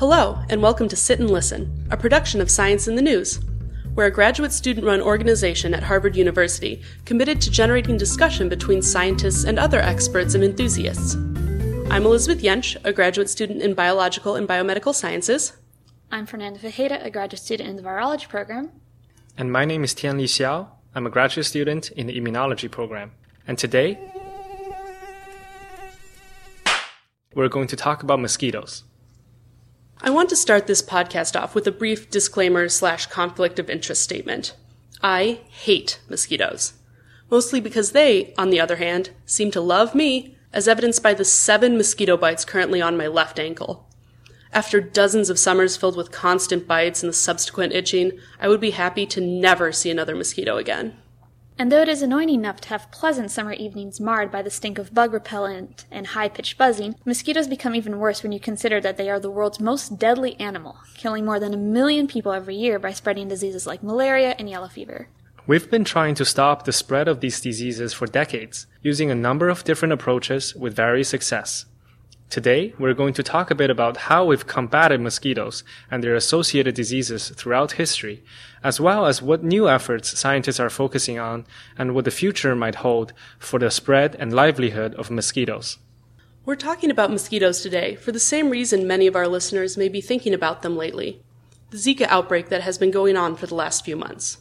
Hello, and welcome to Sit and Listen, a production of Science in the News. We're a graduate student run organization at Harvard University committed to generating discussion between scientists and other experts and enthusiasts. I'm Elizabeth Jensch, a graduate student in biological and biomedical sciences. I'm Fernanda Vejeda, a graduate student in the virology program. And my name is Tianli Xiao. I'm a graduate student in the immunology program. And today, we're going to talk about mosquitoes. I want to start this podcast off with a brief disclaimer slash conflict of interest statement. I hate mosquitoes. Mostly because they, on the other hand, seem to love me, as evidenced by the seven mosquito bites currently on my left ankle. After dozens of summers filled with constant bites and the subsequent itching, I would be happy to never see another mosquito again. And though it is annoying enough to have pleasant summer evenings marred by the stink of bug repellent and high pitched buzzing, mosquitoes become even worse when you consider that they are the world's most deadly animal, killing more than a million people every year by spreading diseases like malaria and yellow fever. We've been trying to stop the spread of these diseases for decades, using a number of different approaches with various success. Today, we're going to talk a bit about how we've combated mosquitoes and their associated diseases throughout history, as well as what new efforts scientists are focusing on and what the future might hold for the spread and livelihood of mosquitoes. We're talking about mosquitoes today for the same reason many of our listeners may be thinking about them lately the Zika outbreak that has been going on for the last few months.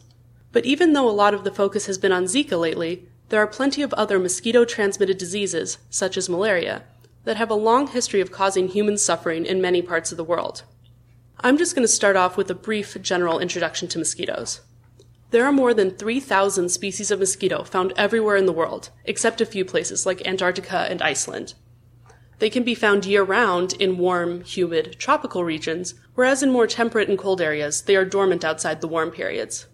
But even though a lot of the focus has been on Zika lately, there are plenty of other mosquito transmitted diseases, such as malaria, that have a long history of causing human suffering in many parts of the world. I'm just going to start off with a brief general introduction to mosquitoes. There are more than 3,000 species of mosquito found everywhere in the world, except a few places like Antarctica and Iceland. They can be found year round in warm, humid, tropical regions, whereas in more temperate and cold areas, they are dormant outside the warm periods.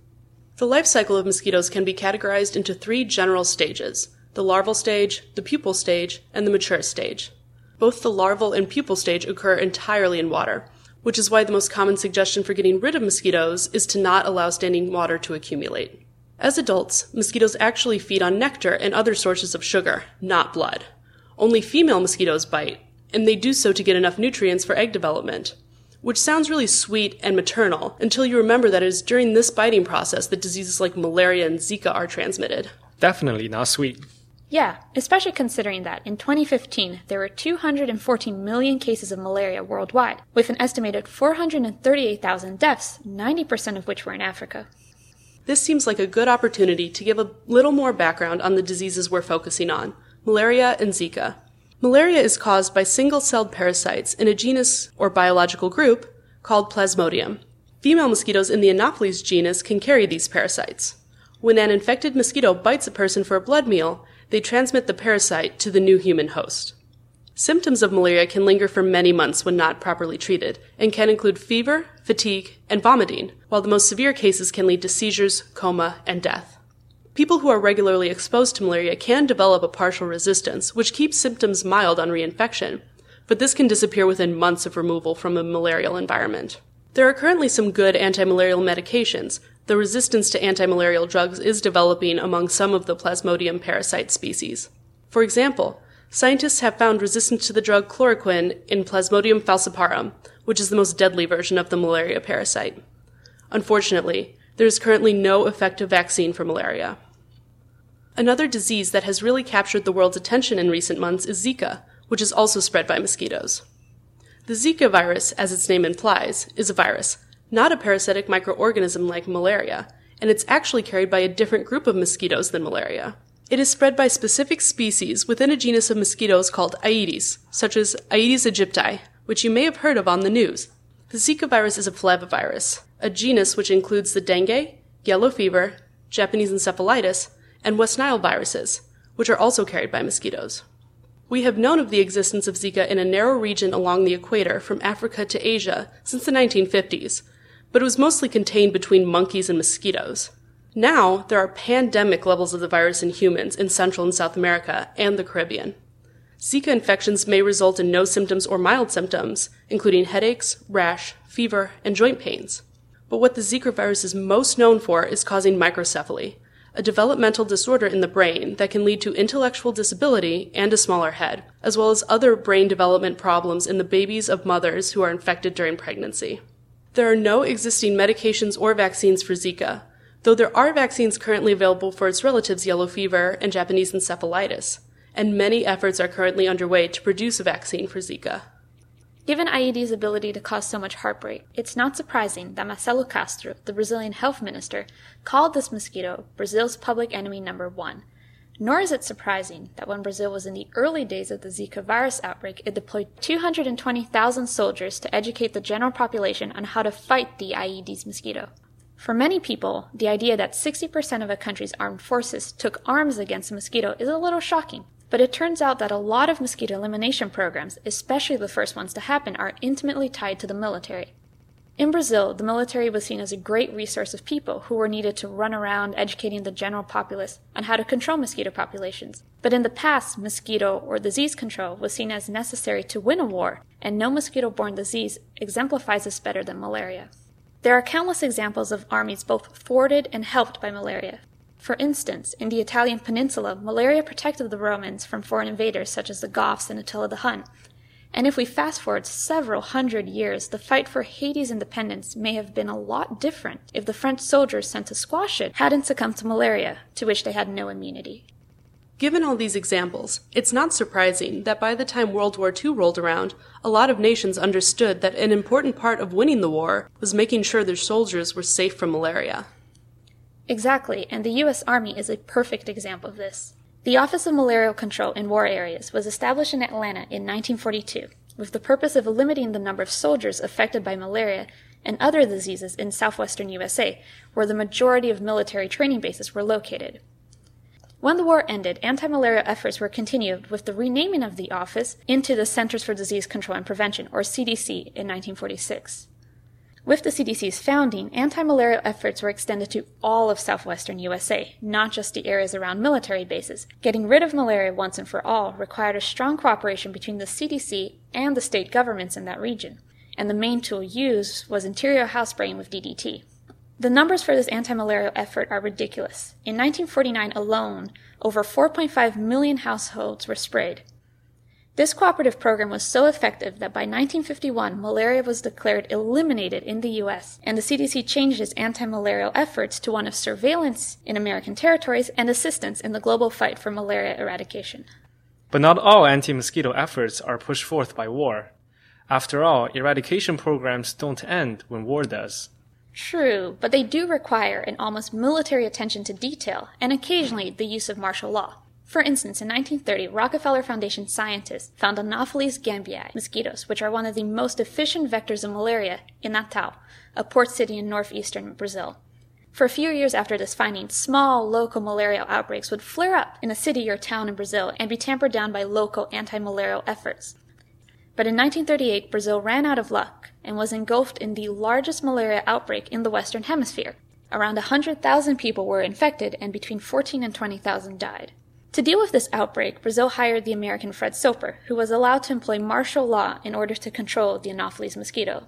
The life cycle of mosquitoes can be categorized into three general stages the larval stage, the pupal stage, and the mature stage. Both the larval and pupal stage occur entirely in water, which is why the most common suggestion for getting rid of mosquitoes is to not allow standing water to accumulate. As adults, mosquitoes actually feed on nectar and other sources of sugar, not blood. Only female mosquitoes bite, and they do so to get enough nutrients for egg development. Which sounds really sweet and maternal until you remember that it is during this biting process that diseases like malaria and Zika are transmitted. Definitely not sweet. Yeah, especially considering that in 2015 there were 214 million cases of malaria worldwide, with an estimated 438,000 deaths, 90% of which were in Africa. This seems like a good opportunity to give a little more background on the diseases we're focusing on malaria and Zika. Malaria is caused by single celled parasites in a genus or biological group called Plasmodium. Female mosquitoes in the Anopheles genus can carry these parasites. When an infected mosquito bites a person for a blood meal, they transmit the parasite to the new human host. Symptoms of malaria can linger for many months when not properly treated and can include fever, fatigue, and vomiting, while the most severe cases can lead to seizures, coma, and death. People who are regularly exposed to malaria can develop a partial resistance, which keeps symptoms mild on reinfection, but this can disappear within months of removal from a malarial environment. There are currently some good anti-malarial medications, the resistance to antimalarial drugs is developing among some of the Plasmodium parasite species. For example, scientists have found resistance to the drug chloroquine in Plasmodium falciparum, which is the most deadly version of the malaria parasite. Unfortunately, there is currently no effective vaccine for malaria. Another disease that has really captured the world's attention in recent months is Zika, which is also spread by mosquitoes. The Zika virus, as its name implies, is a virus, not a parasitic microorganism like malaria, and it's actually carried by a different group of mosquitoes than malaria. It is spread by specific species within a genus of mosquitoes called Aedes, such as Aedes aegypti, which you may have heard of on the news. The Zika virus is a flavivirus, a genus which includes the dengue, yellow fever, Japanese encephalitis, and West Nile viruses, which are also carried by mosquitoes. We have known of the existence of Zika in a narrow region along the equator from Africa to Asia since the 1950s, but it was mostly contained between monkeys and mosquitoes. Now, there are pandemic levels of the virus in humans in Central and South America and the Caribbean. Zika infections may result in no symptoms or mild symptoms, including headaches, rash, fever, and joint pains. But what the Zika virus is most known for is causing microcephaly, a developmental disorder in the brain that can lead to intellectual disability and a smaller head, as well as other brain development problems in the babies of mothers who are infected during pregnancy. There are no existing medications or vaccines for Zika, though there are vaccines currently available for its relatives yellow fever and Japanese encephalitis, and many efforts are currently underway to produce a vaccine for Zika. Given Aedes' ability to cause so much heartbreak, it's not surprising that Marcelo Castro, the Brazilian health minister, called this mosquito Brazil's public enemy number one. Nor is it surprising that when Brazil was in the early days of the Zika virus outbreak, it deployed 220,000 soldiers to educate the general population on how to fight the Aedes mosquito. For many people, the idea that 60% of a country's armed forces took arms against a mosquito is a little shocking. But it turns out that a lot of mosquito elimination programs, especially the first ones to happen, are intimately tied to the military. In Brazil, the military was seen as a great resource of people who were needed to run around educating the general populace on how to control mosquito populations. But in the past, mosquito or disease control was seen as necessary to win a war, and no mosquito borne disease exemplifies this better than malaria. There are countless examples of armies both thwarted and helped by malaria. For instance, in the Italian peninsula, malaria protected the Romans from foreign invaders such as the Goths and Attila the Hun. And if we fast forward several hundred years, the fight for Haiti's independence may have been a lot different if the French soldiers sent to squash it hadn't succumbed to malaria, to which they had no immunity. Given all these examples, it's not surprising that by the time World War II rolled around, a lot of nations understood that an important part of winning the war was making sure their soldiers were safe from malaria. Exactly, and the U.S. Army is a perfect example of this. The Office of Malarial Control in War Areas was established in Atlanta in 1942 with the purpose of limiting the number of soldiers affected by malaria and other diseases in southwestern USA, where the majority of military training bases were located. When the war ended, anti malaria efforts were continued with the renaming of the office into the Centers for Disease Control and Prevention, or CDC, in 1946. With the CDC's founding, anti-malarial efforts were extended to all of southwestern USA, not just the areas around military bases. Getting rid of malaria once and for all required a strong cooperation between the CDC and the state governments in that region, and the main tool used was interior house spraying with DDT. The numbers for this anti-malarial effort are ridiculous. In 1949 alone, over 4.5 million households were sprayed, this cooperative program was so effective that by 1951, malaria was declared eliminated in the US, and the CDC changed its anti-malarial efforts to one of surveillance in American territories and assistance in the global fight for malaria eradication. But not all anti-mosquito efforts are pushed forth by war. After all, eradication programs don't end when war does. True, but they do require an almost military attention to detail and occasionally the use of martial law. For instance, in 1930, Rockefeller Foundation scientists found Anopheles gambiae mosquitoes, which are one of the most efficient vectors of malaria, in Natal, a port city in northeastern Brazil. For a few years after this finding, small local malarial outbreaks would flare up in a city or town in Brazil and be tampered down by local anti-malarial efforts. But in 1938, Brazil ran out of luck and was engulfed in the largest malaria outbreak in the Western Hemisphere. Around 100,000 people were infected and between 14 and 20,000 died. To deal with this outbreak, Brazil hired the American Fred Soper, who was allowed to employ martial law in order to control the Anopheles mosquito.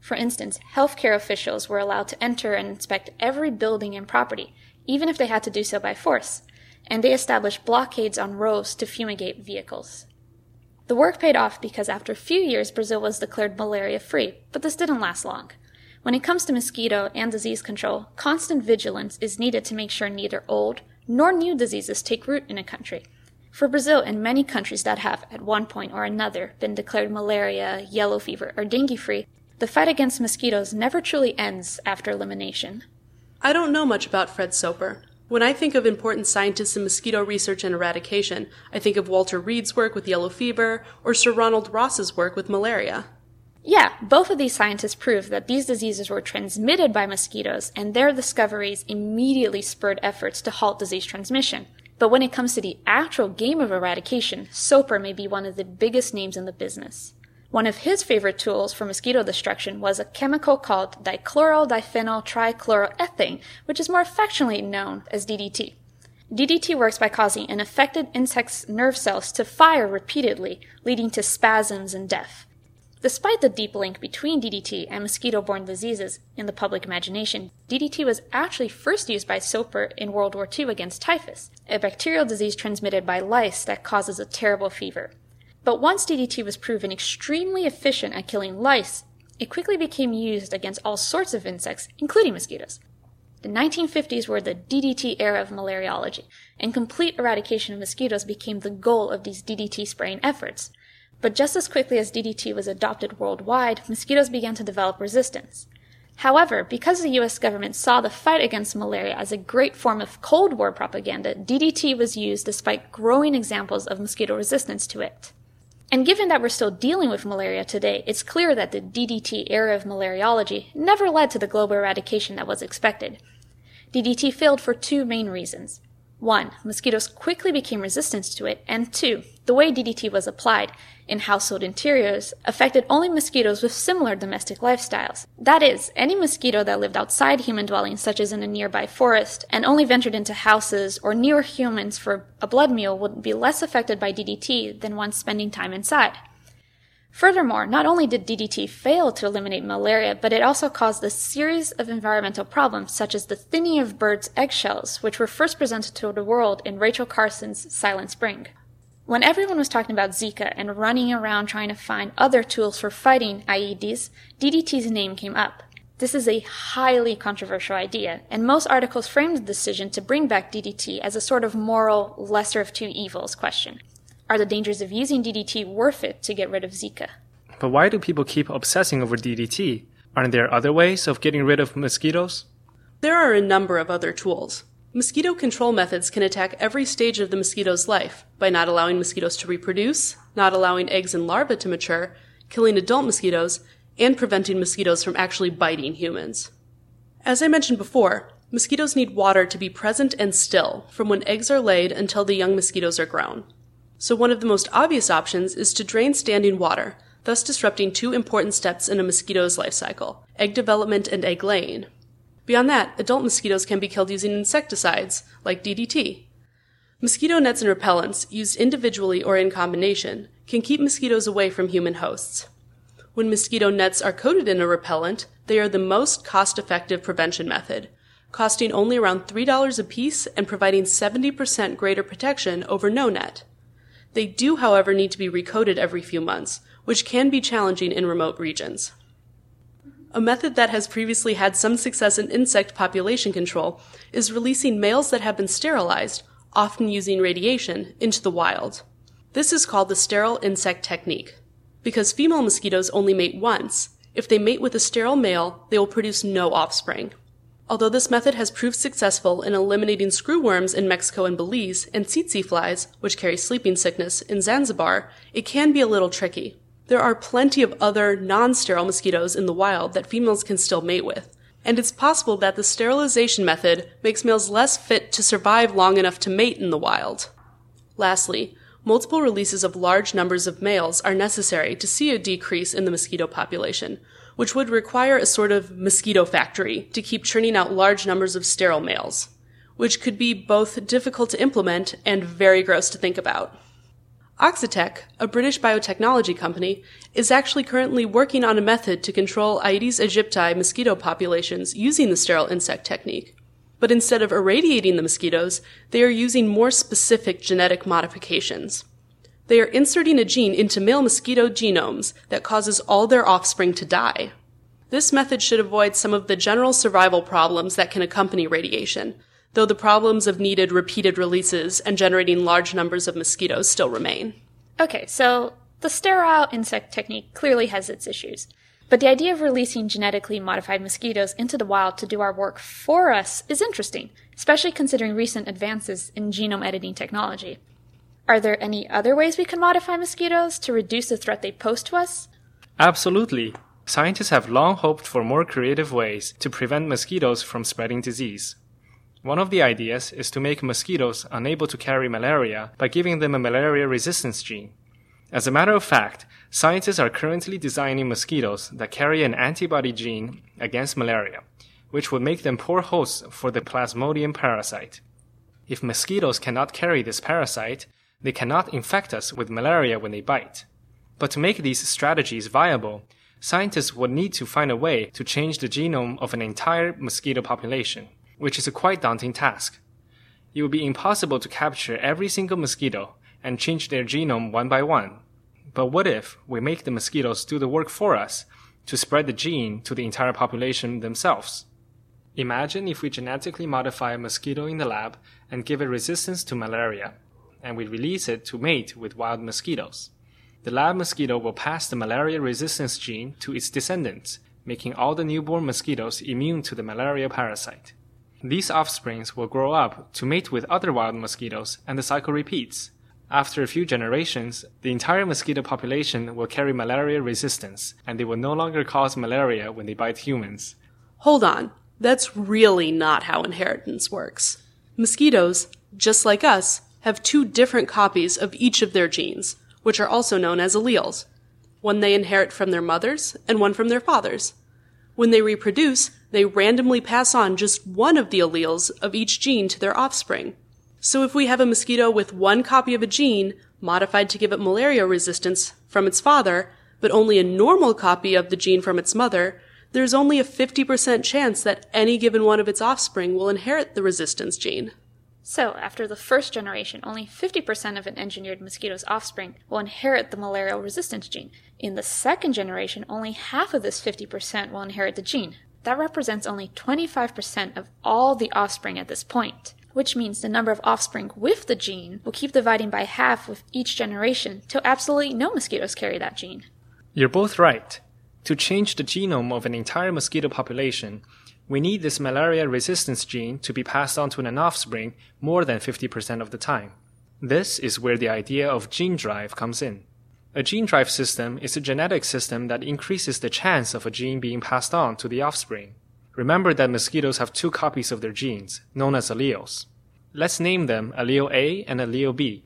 For instance, healthcare officials were allowed to enter and inspect every building and property, even if they had to do so by force, and they established blockades on roads to fumigate vehicles. The work paid off because after a few years Brazil was declared malaria free, but this didn't last long. When it comes to mosquito and disease control, constant vigilance is needed to make sure neither old, nor new diseases take root in a country. For Brazil and many countries that have, at one point or another, been declared malaria, yellow fever, or dengue free, the fight against mosquitoes never truly ends after elimination. I don't know much about Fred Soper. When I think of important scientists in mosquito research and eradication, I think of Walter Reed's work with yellow fever or Sir Ronald Ross's work with malaria. Yeah, both of these scientists proved that these diseases were transmitted by mosquitoes, and their discoveries immediately spurred efforts to halt disease transmission. But when it comes to the actual game of eradication, Soper may be one of the biggest names in the business. One of his favorite tools for mosquito destruction was a chemical called dichloro diphenyl trichloroethane, which is more affectionately known as DDT. DDT works by causing an affected insect's nerve cells to fire repeatedly, leading to spasms and death. Despite the deep link between DDT and mosquito borne diseases in the public imagination, DDT was actually first used by Soper in World War II against typhus, a bacterial disease transmitted by lice that causes a terrible fever. But once DDT was proven extremely efficient at killing lice, it quickly became used against all sorts of insects, including mosquitoes. The 1950s were the DDT era of malariology, and complete eradication of mosquitoes became the goal of these DDT spraying efforts. But just as quickly as DDT was adopted worldwide, mosquitoes began to develop resistance. However, because the US government saw the fight against malaria as a great form of Cold War propaganda, DDT was used despite growing examples of mosquito resistance to it. And given that we're still dealing with malaria today, it's clear that the DDT era of malariology never led to the global eradication that was expected. DDT failed for two main reasons. One, mosquitoes quickly became resistant to it, and two, the way DDT was applied in household interiors affected only mosquitoes with similar domestic lifestyles. That is, any mosquito that lived outside human dwellings, such as in a nearby forest, and only ventured into houses or near humans for a blood meal would be less affected by DDT than ones spending time inside. Furthermore, not only did DDT fail to eliminate malaria, but it also caused a series of environmental problems, such as the thinning of birds' eggshells, which were first presented to the world in Rachel Carson's Silent Spring. When everyone was talking about Zika and running around trying to find other tools for fighting Aedes, DDT's name came up. This is a highly controversial idea, and most articles framed the decision to bring back DDT as a sort of moral, lesser of two evils question. Are the dangers of using DDT worth it to get rid of Zika? But why do people keep obsessing over DDT? Aren't there other ways of getting rid of mosquitoes? There are a number of other tools. Mosquito control methods can attack every stage of the mosquito's life by not allowing mosquitoes to reproduce, not allowing eggs and larvae to mature, killing adult mosquitoes, and preventing mosquitoes from actually biting humans. As I mentioned before, mosquitoes need water to be present and still from when eggs are laid until the young mosquitoes are grown. So one of the most obvious options is to drain standing water, thus disrupting two important steps in a mosquito's life cycle, egg development and egg laying. Beyond that, adult mosquitoes can be killed using insecticides, like DDT. Mosquito nets and repellents, used individually or in combination, can keep mosquitoes away from human hosts. When mosquito nets are coated in a repellent, they are the most cost effective prevention method, costing only around $3 a piece and providing 70% greater protection over no net. They do, however, need to be recoded every few months, which can be challenging in remote regions. A method that has previously had some success in insect population control is releasing males that have been sterilized, often using radiation, into the wild. This is called the sterile insect technique. Because female mosquitoes only mate once, if they mate with a sterile male, they will produce no offspring. Although this method has proved successful in eliminating screwworms in Mexico and Belize and tsetse flies, which carry sleeping sickness, in Zanzibar, it can be a little tricky. There are plenty of other non-sterile mosquitoes in the wild that females can still mate with, and it's possible that the sterilization method makes males less fit to survive long enough to mate in the wild. Lastly, multiple releases of large numbers of males are necessary to see a decrease in the mosquito population, which would require a sort of mosquito factory to keep churning out large numbers of sterile males, which could be both difficult to implement and very gross to think about. Oxitec, a British biotechnology company, is actually currently working on a method to control Aedes aegypti mosquito populations using the sterile insect technique. But instead of irradiating the mosquitoes, they are using more specific genetic modifications. They are inserting a gene into male mosquito genomes that causes all their offspring to die. This method should avoid some of the general survival problems that can accompany radiation, though the problems of needed repeated releases and generating large numbers of mosquitoes still remain. Okay, so the sterile insect technique clearly has its issues. But the idea of releasing genetically modified mosquitoes into the wild to do our work for us is interesting, especially considering recent advances in genome editing technology. Are there any other ways we can modify mosquitoes to reduce the threat they pose to us? Absolutely. Scientists have long hoped for more creative ways to prevent mosquitoes from spreading disease. One of the ideas is to make mosquitoes unable to carry malaria by giving them a malaria resistance gene. As a matter of fact, scientists are currently designing mosquitoes that carry an antibody gene against malaria, which would make them poor hosts for the Plasmodium parasite. If mosquitoes cannot carry this parasite, they cannot infect us with malaria when they bite. But to make these strategies viable, scientists would need to find a way to change the genome of an entire mosquito population, which is a quite daunting task. It would be impossible to capture every single mosquito and change their genome one by one. But what if we make the mosquitoes do the work for us to spread the gene to the entire population themselves? Imagine if we genetically modify a mosquito in the lab and give it resistance to malaria, and we release it to mate with wild mosquitoes. The lab mosquito will pass the malaria resistance gene to its descendants, making all the newborn mosquitoes immune to the malaria parasite. These offsprings will grow up to mate with other wild mosquitoes, and the cycle repeats. After a few generations, the entire mosquito population will carry malaria resistance, and they will no longer cause malaria when they bite humans. Hold on. That's really not how inheritance works. Mosquitoes, just like us, have two different copies of each of their genes, which are also known as alleles. One they inherit from their mothers and one from their fathers. When they reproduce, they randomly pass on just one of the alleles of each gene to their offspring. So if we have a mosquito with one copy of a gene modified to give it malaria resistance from its father, but only a normal copy of the gene from its mother, there's only a 50% chance that any given one of its offspring will inherit the resistance gene. So, after the first generation, only 50% of an engineered mosquito's offspring will inherit the malarial resistance gene. In the second generation, only half of this 50% will inherit the gene. That represents only 25% of all the offspring at this point, which means the number of offspring with the gene will keep dividing by half with each generation till absolutely no mosquitoes carry that gene. You're both right. To change the genome of an entire mosquito population, we need this malaria resistance gene to be passed on to an offspring more than 50% of the time. This is where the idea of gene drive comes in. A gene drive system is a genetic system that increases the chance of a gene being passed on to the offspring. Remember that mosquitoes have two copies of their genes, known as alleles. Let's name them allele A and allele B.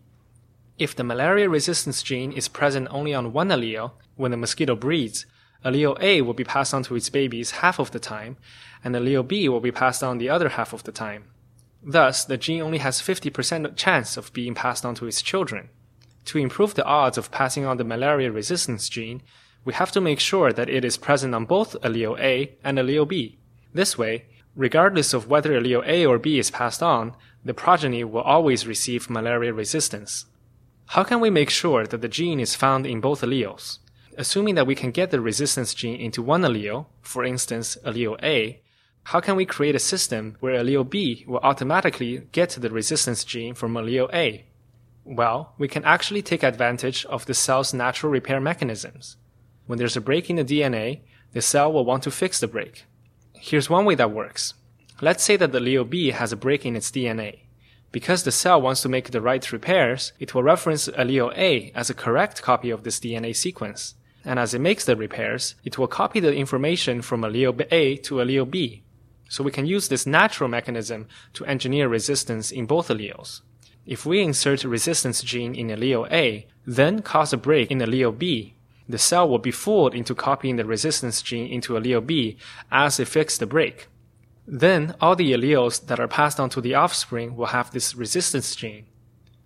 If the malaria resistance gene is present only on one allele when the mosquito breeds, allele A will be passed on to its babies half of the time, and allele B will be passed on the other half of the time. Thus, the gene only has 50% chance of being passed on to its children. To improve the odds of passing on the malaria resistance gene, we have to make sure that it is present on both allele A and allele B. This way, regardless of whether allele A or B is passed on, the progeny will always receive malaria resistance. How can we make sure that the gene is found in both alleles? Assuming that we can get the resistance gene into one allele, for instance, allele A, how can we create a system where allele B will automatically get the resistance gene from allele A? Well, we can actually take advantage of the cell's natural repair mechanisms. When there's a break in the DNA, the cell will want to fix the break. Here's one way that works. Let's say that the allele B has a break in its DNA. Because the cell wants to make the right repairs, it will reference allele A as a correct copy of this DNA sequence. And as it makes the repairs, it will copy the information from allele A to allele B. So we can use this natural mechanism to engineer resistance in both alleles. If we insert a resistance gene in allele A, then cause a break in allele B, the cell will be fooled into copying the resistance gene into allele B as it fixes the break. Then all the alleles that are passed on to the offspring will have this resistance gene.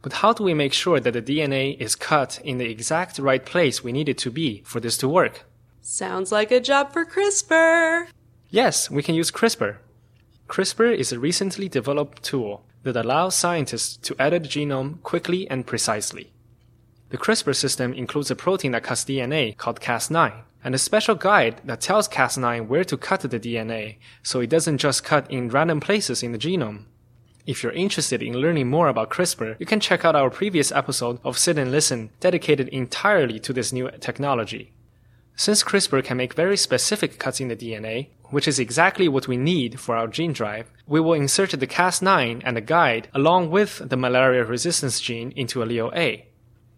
But how do we make sure that the DNA is cut in the exact right place we need it to be for this to work? Sounds like a job for CRISPR. Yes, we can use CRISPR. CRISPR is a recently developed tool that allows scientists to edit the genome quickly and precisely. The CRISPR system includes a protein that cuts DNA called Cas9, and a special guide that tells Cas9 where to cut the DNA so it doesn't just cut in random places in the genome. If you're interested in learning more about CRISPR, you can check out our previous episode of Sit and Listen dedicated entirely to this new technology. Since CRISPR can make very specific cuts in the DNA, which is exactly what we need for our gene drive, we will insert the Cas9 and the guide along with the malaria resistance gene into allele A.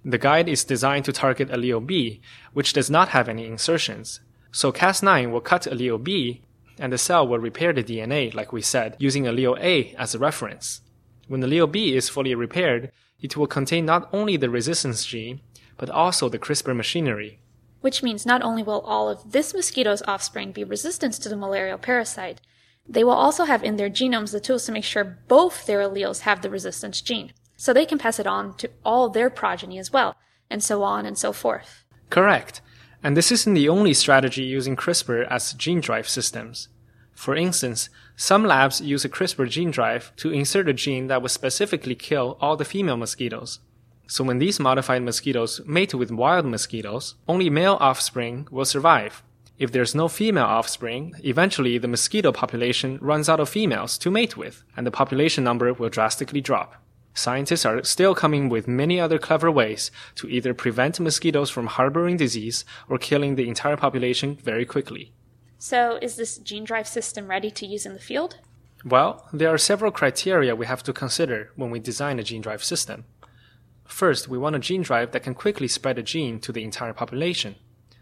The guide is designed to target allele B, which does not have any insertions. So Cas9 will cut allele B, and the cell will repair the DNA, like we said, using allele A as a reference. When allele B is fully repaired, it will contain not only the resistance gene, but also the CRISPR machinery. Which means not only will all of this mosquito's offspring be resistant to the malarial parasite, they will also have in their genomes the tools to make sure both their alleles have the resistance gene. So they can pass it on to all their progeny as well, and so on and so forth. Correct. And this isn't the only strategy using CRISPR as gene drive systems. For instance, some labs use a CRISPR gene drive to insert a gene that will specifically kill all the female mosquitoes. So when these modified mosquitoes mate with wild mosquitoes, only male offspring will survive. If there's no female offspring, eventually the mosquito population runs out of females to mate with, and the population number will drastically drop. Scientists are still coming with many other clever ways to either prevent mosquitoes from harboring disease or killing the entire population very quickly. So, is this gene drive system ready to use in the field? Well, there are several criteria we have to consider when we design a gene drive system. First, we want a gene drive that can quickly spread a gene to the entire population.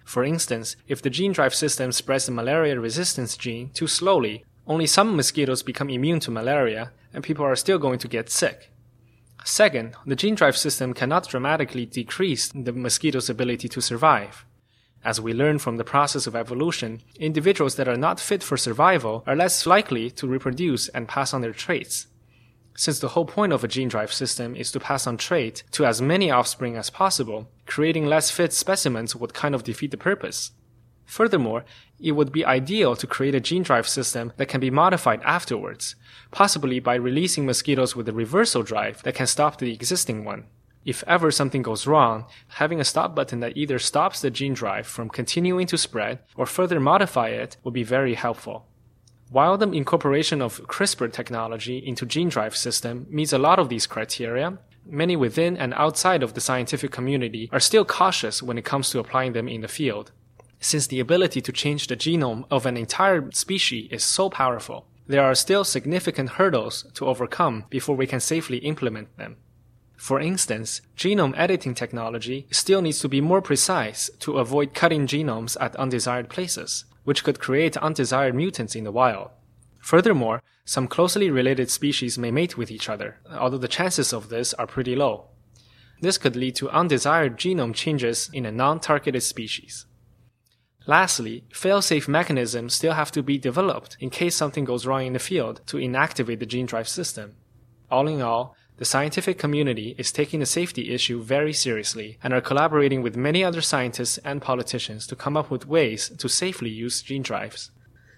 For instance, if the gene drive system spreads the malaria resistance gene too slowly, only some mosquitoes become immune to malaria, and people are still going to get sick. Second, the gene drive system cannot dramatically decrease the mosquito's ability to survive. As we learn from the process of evolution, individuals that are not fit for survival are less likely to reproduce and pass on their traits. Since the whole point of a gene drive system is to pass on trait to as many offspring as possible, creating less fit specimens would kind of defeat the purpose. Furthermore, it would be ideal to create a gene drive system that can be modified afterwards, possibly by releasing mosquitoes with a reversal drive that can stop the existing one. If ever something goes wrong, having a stop button that either stops the gene drive from continuing to spread or further modify it would be very helpful. While the incorporation of CRISPR technology into gene drive system meets a lot of these criteria, many within and outside of the scientific community are still cautious when it comes to applying them in the field. Since the ability to change the genome of an entire species is so powerful, there are still significant hurdles to overcome before we can safely implement them. For instance, genome editing technology still needs to be more precise to avoid cutting genomes at undesired places, which could create undesired mutants in the wild. Furthermore, some closely related species may mate with each other, although the chances of this are pretty low. This could lead to undesired genome changes in a non-targeted species. Lastly, fail-safe mechanisms still have to be developed in case something goes wrong in the field to inactivate the gene drive system. All in all, the scientific community is taking the safety issue very seriously and are collaborating with many other scientists and politicians to come up with ways to safely use gene drives.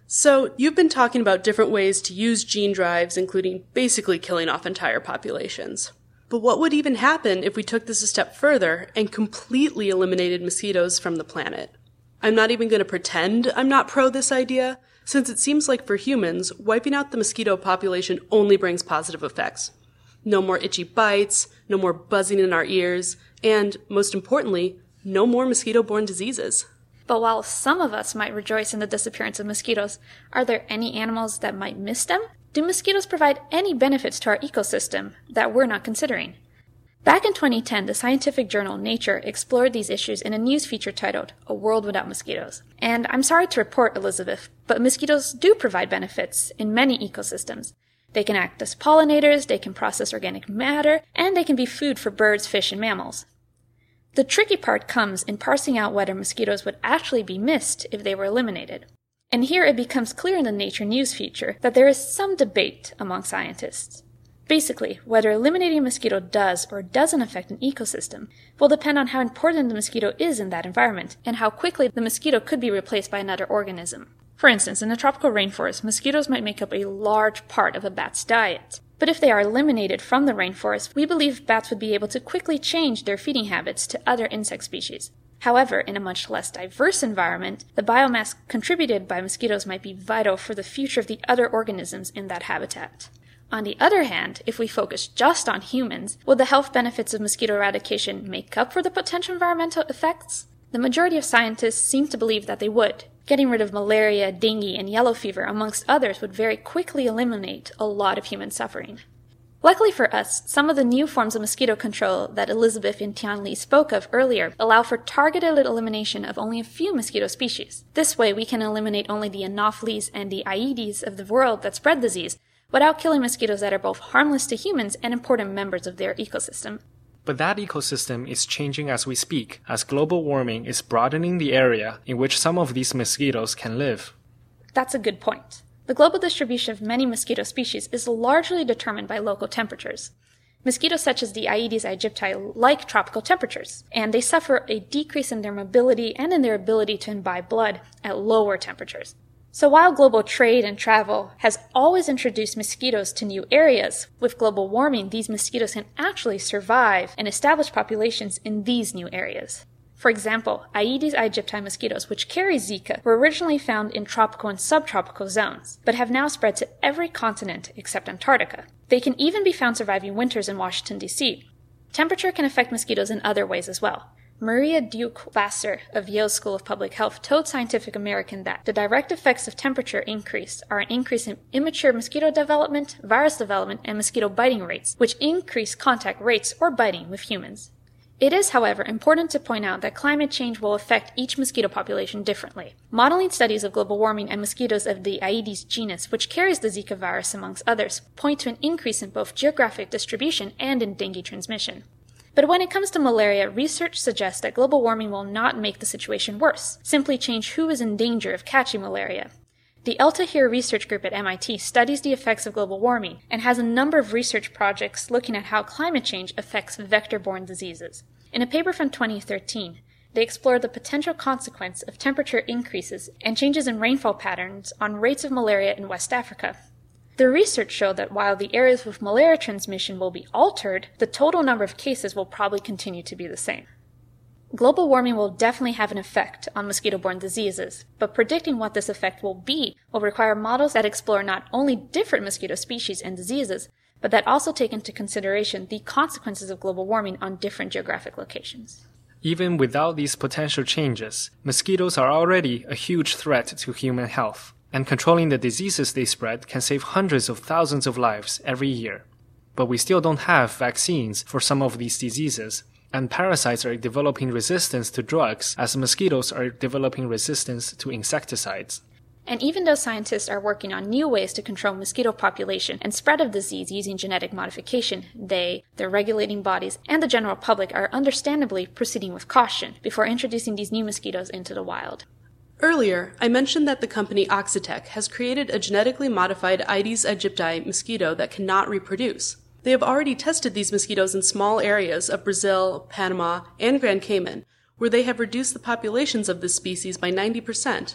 So, you've been talking about different ways to use gene drives, including basically killing off entire populations. But what would even happen if we took this a step further and completely eliminated mosquitoes from the planet? I'm not even going to pretend I'm not pro this idea, since it seems like for humans, wiping out the mosquito population only brings positive effects no more itchy bites, no more buzzing in our ears, and, most importantly, no more mosquito borne diseases. But while some of us might rejoice in the disappearance of mosquitoes, are there any animals that might miss them? Do mosquitoes provide any benefits to our ecosystem that we're not considering? Back in 2010, the scientific journal Nature explored these issues in a news feature titled A World Without Mosquitoes. And I'm sorry to report, Elizabeth, but mosquitoes do provide benefits in many ecosystems. They can act as pollinators, they can process organic matter, and they can be food for birds, fish, and mammals. The tricky part comes in parsing out whether mosquitoes would actually be missed if they were eliminated. And here it becomes clear in the Nature News feature that there is some debate among scientists. Basically, whether eliminating a mosquito does or doesn't affect an ecosystem will depend on how important the mosquito is in that environment and how quickly the mosquito could be replaced by another organism. For instance, in a tropical rainforest, mosquitoes might make up a large part of a bat's diet. But if they are eliminated from the rainforest, we believe bats would be able to quickly change their feeding habits to other insect species. However, in a much less diverse environment, the biomass contributed by mosquitoes might be vital for the future of the other organisms in that habitat. On the other hand, if we focus just on humans, will the health benefits of mosquito eradication make up for the potential environmental effects? The majority of scientists seem to believe that they would, Getting rid of malaria, dengue, and yellow fever, amongst others, would very quickly eliminate a lot of human suffering. Luckily for us, some of the new forms of mosquito control that Elizabeth and Tianli spoke of earlier allow for targeted elimination of only a few mosquito species. This way, we can eliminate only the Anopheles and the Aedes of the world that spread disease, without killing mosquitoes that are both harmless to humans and important members of their ecosystem. But that ecosystem is changing as we speak, as global warming is broadening the area in which some of these mosquitoes can live. That's a good point. The global distribution of many mosquito species is largely determined by local temperatures. Mosquitoes such as the Aedes aegypti like tropical temperatures, and they suffer a decrease in their mobility and in their ability to imbibe blood at lower temperatures. So while global trade and travel has always introduced mosquitoes to new areas, with global warming, these mosquitoes can actually survive and establish populations in these new areas. For example, Aedes aegypti mosquitoes, which carry Zika, were originally found in tropical and subtropical zones, but have now spread to every continent except Antarctica. They can even be found surviving winters in Washington, D.C. Temperature can affect mosquitoes in other ways as well. Maria Diuk-Wasser of Yale School of Public Health told Scientific American that the direct effects of temperature increase are an increase in immature mosquito development, virus development, and mosquito biting rates, which increase contact rates or biting with humans. It is, however, important to point out that climate change will affect each mosquito population differently. Modeling studies of global warming and mosquitoes of the Aedes genus, which carries the Zika virus amongst others, point to an increase in both geographic distribution and in dengue transmission. But when it comes to malaria, research suggests that global warming will not make the situation worse, simply change who is in danger of catching malaria. The Eltahir Research Group at MIT studies the effects of global warming and has a number of research projects looking at how climate change affects vector borne diseases. In a paper from 2013, they explored the potential consequence of temperature increases and changes in rainfall patterns on rates of malaria in West Africa. The research showed that while the areas with malaria transmission will be altered, the total number of cases will probably continue to be the same. Global warming will definitely have an effect on mosquito borne diseases, but predicting what this effect will be will require models that explore not only different mosquito species and diseases, but that also take into consideration the consequences of global warming on different geographic locations. Even without these potential changes, mosquitoes are already a huge threat to human health and controlling the diseases they spread can save hundreds of thousands of lives every year. But we still don't have vaccines for some of these diseases, and parasites are developing resistance to drugs as mosquitoes are developing resistance to insecticides. And even though scientists are working on new ways to control mosquito population and spread of disease using genetic modification, they, their regulating bodies, and the general public are understandably proceeding with caution before introducing these new mosquitoes into the wild. Earlier, I mentioned that the company Oxitec has created a genetically modified Aedes aegypti mosquito that cannot reproduce. They have already tested these mosquitoes in small areas of Brazil, Panama, and Grand Cayman, where they have reduced the populations of this species by 90%.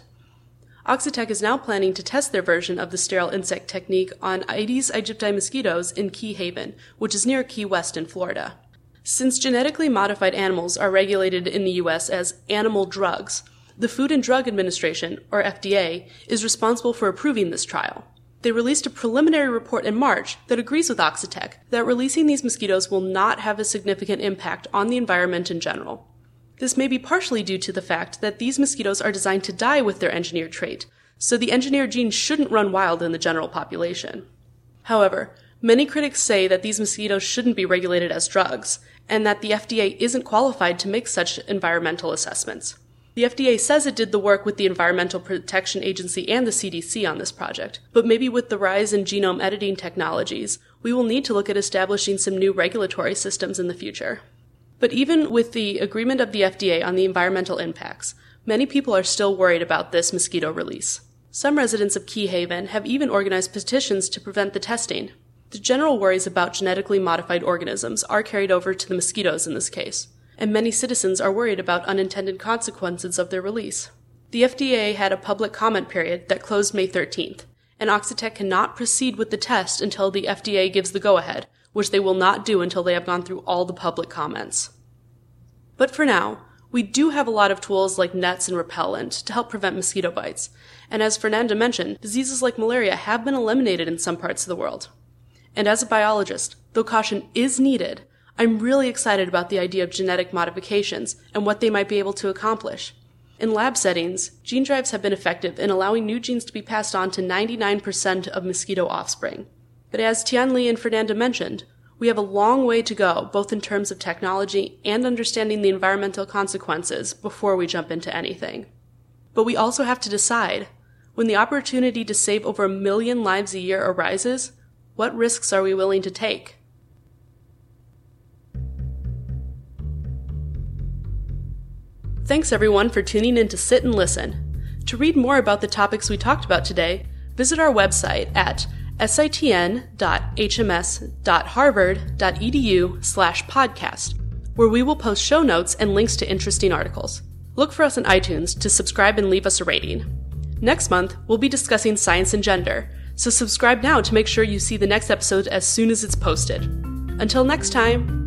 Oxitec is now planning to test their version of the sterile insect technique on Aedes aegypti mosquitoes in Key Haven, which is near Key West in Florida. Since genetically modified animals are regulated in the US as animal drugs, the Food and Drug Administration, or FDA, is responsible for approving this trial. They released a preliminary report in March that agrees with Oxitec that releasing these mosquitoes will not have a significant impact on the environment in general. This may be partially due to the fact that these mosquitoes are designed to die with their engineered trait, so the engineered gene shouldn't run wild in the general population. However, many critics say that these mosquitoes shouldn't be regulated as drugs, and that the FDA isn't qualified to make such environmental assessments. The FDA says it did the work with the Environmental Protection Agency and the CDC on this project, but maybe with the rise in genome editing technologies, we will need to look at establishing some new regulatory systems in the future. But even with the agreement of the FDA on the environmental impacts, many people are still worried about this mosquito release. Some residents of Key Haven have even organized petitions to prevent the testing. The general worries about genetically modified organisms are carried over to the mosquitoes in this case and many citizens are worried about unintended consequences of their release. The FDA had a public comment period that closed May 13th, and Oxitec cannot proceed with the test until the FDA gives the go ahead, which they will not do until they have gone through all the public comments. But for now, we do have a lot of tools like nets and repellent to help prevent mosquito bites, and as Fernanda mentioned, diseases like malaria have been eliminated in some parts of the world. And as a biologist, though caution is needed, I'm really excited about the idea of genetic modifications and what they might be able to accomplish. In lab settings, gene drives have been effective in allowing new genes to be passed on to 99% of mosquito offspring. But as Tian Li and Fernanda mentioned, we have a long way to go, both in terms of technology and understanding the environmental consequences before we jump into anything. But we also have to decide when the opportunity to save over a million lives a year arises, what risks are we willing to take? Thanks everyone for tuning in to Sit and Listen. To read more about the topics we talked about today, visit our website at sitn.hms.harvard.edu slash podcast, where we will post show notes and links to interesting articles. Look for us on iTunes to subscribe and leave us a rating. Next month, we'll be discussing science and gender, so subscribe now to make sure you see the next episode as soon as it's posted. Until next time,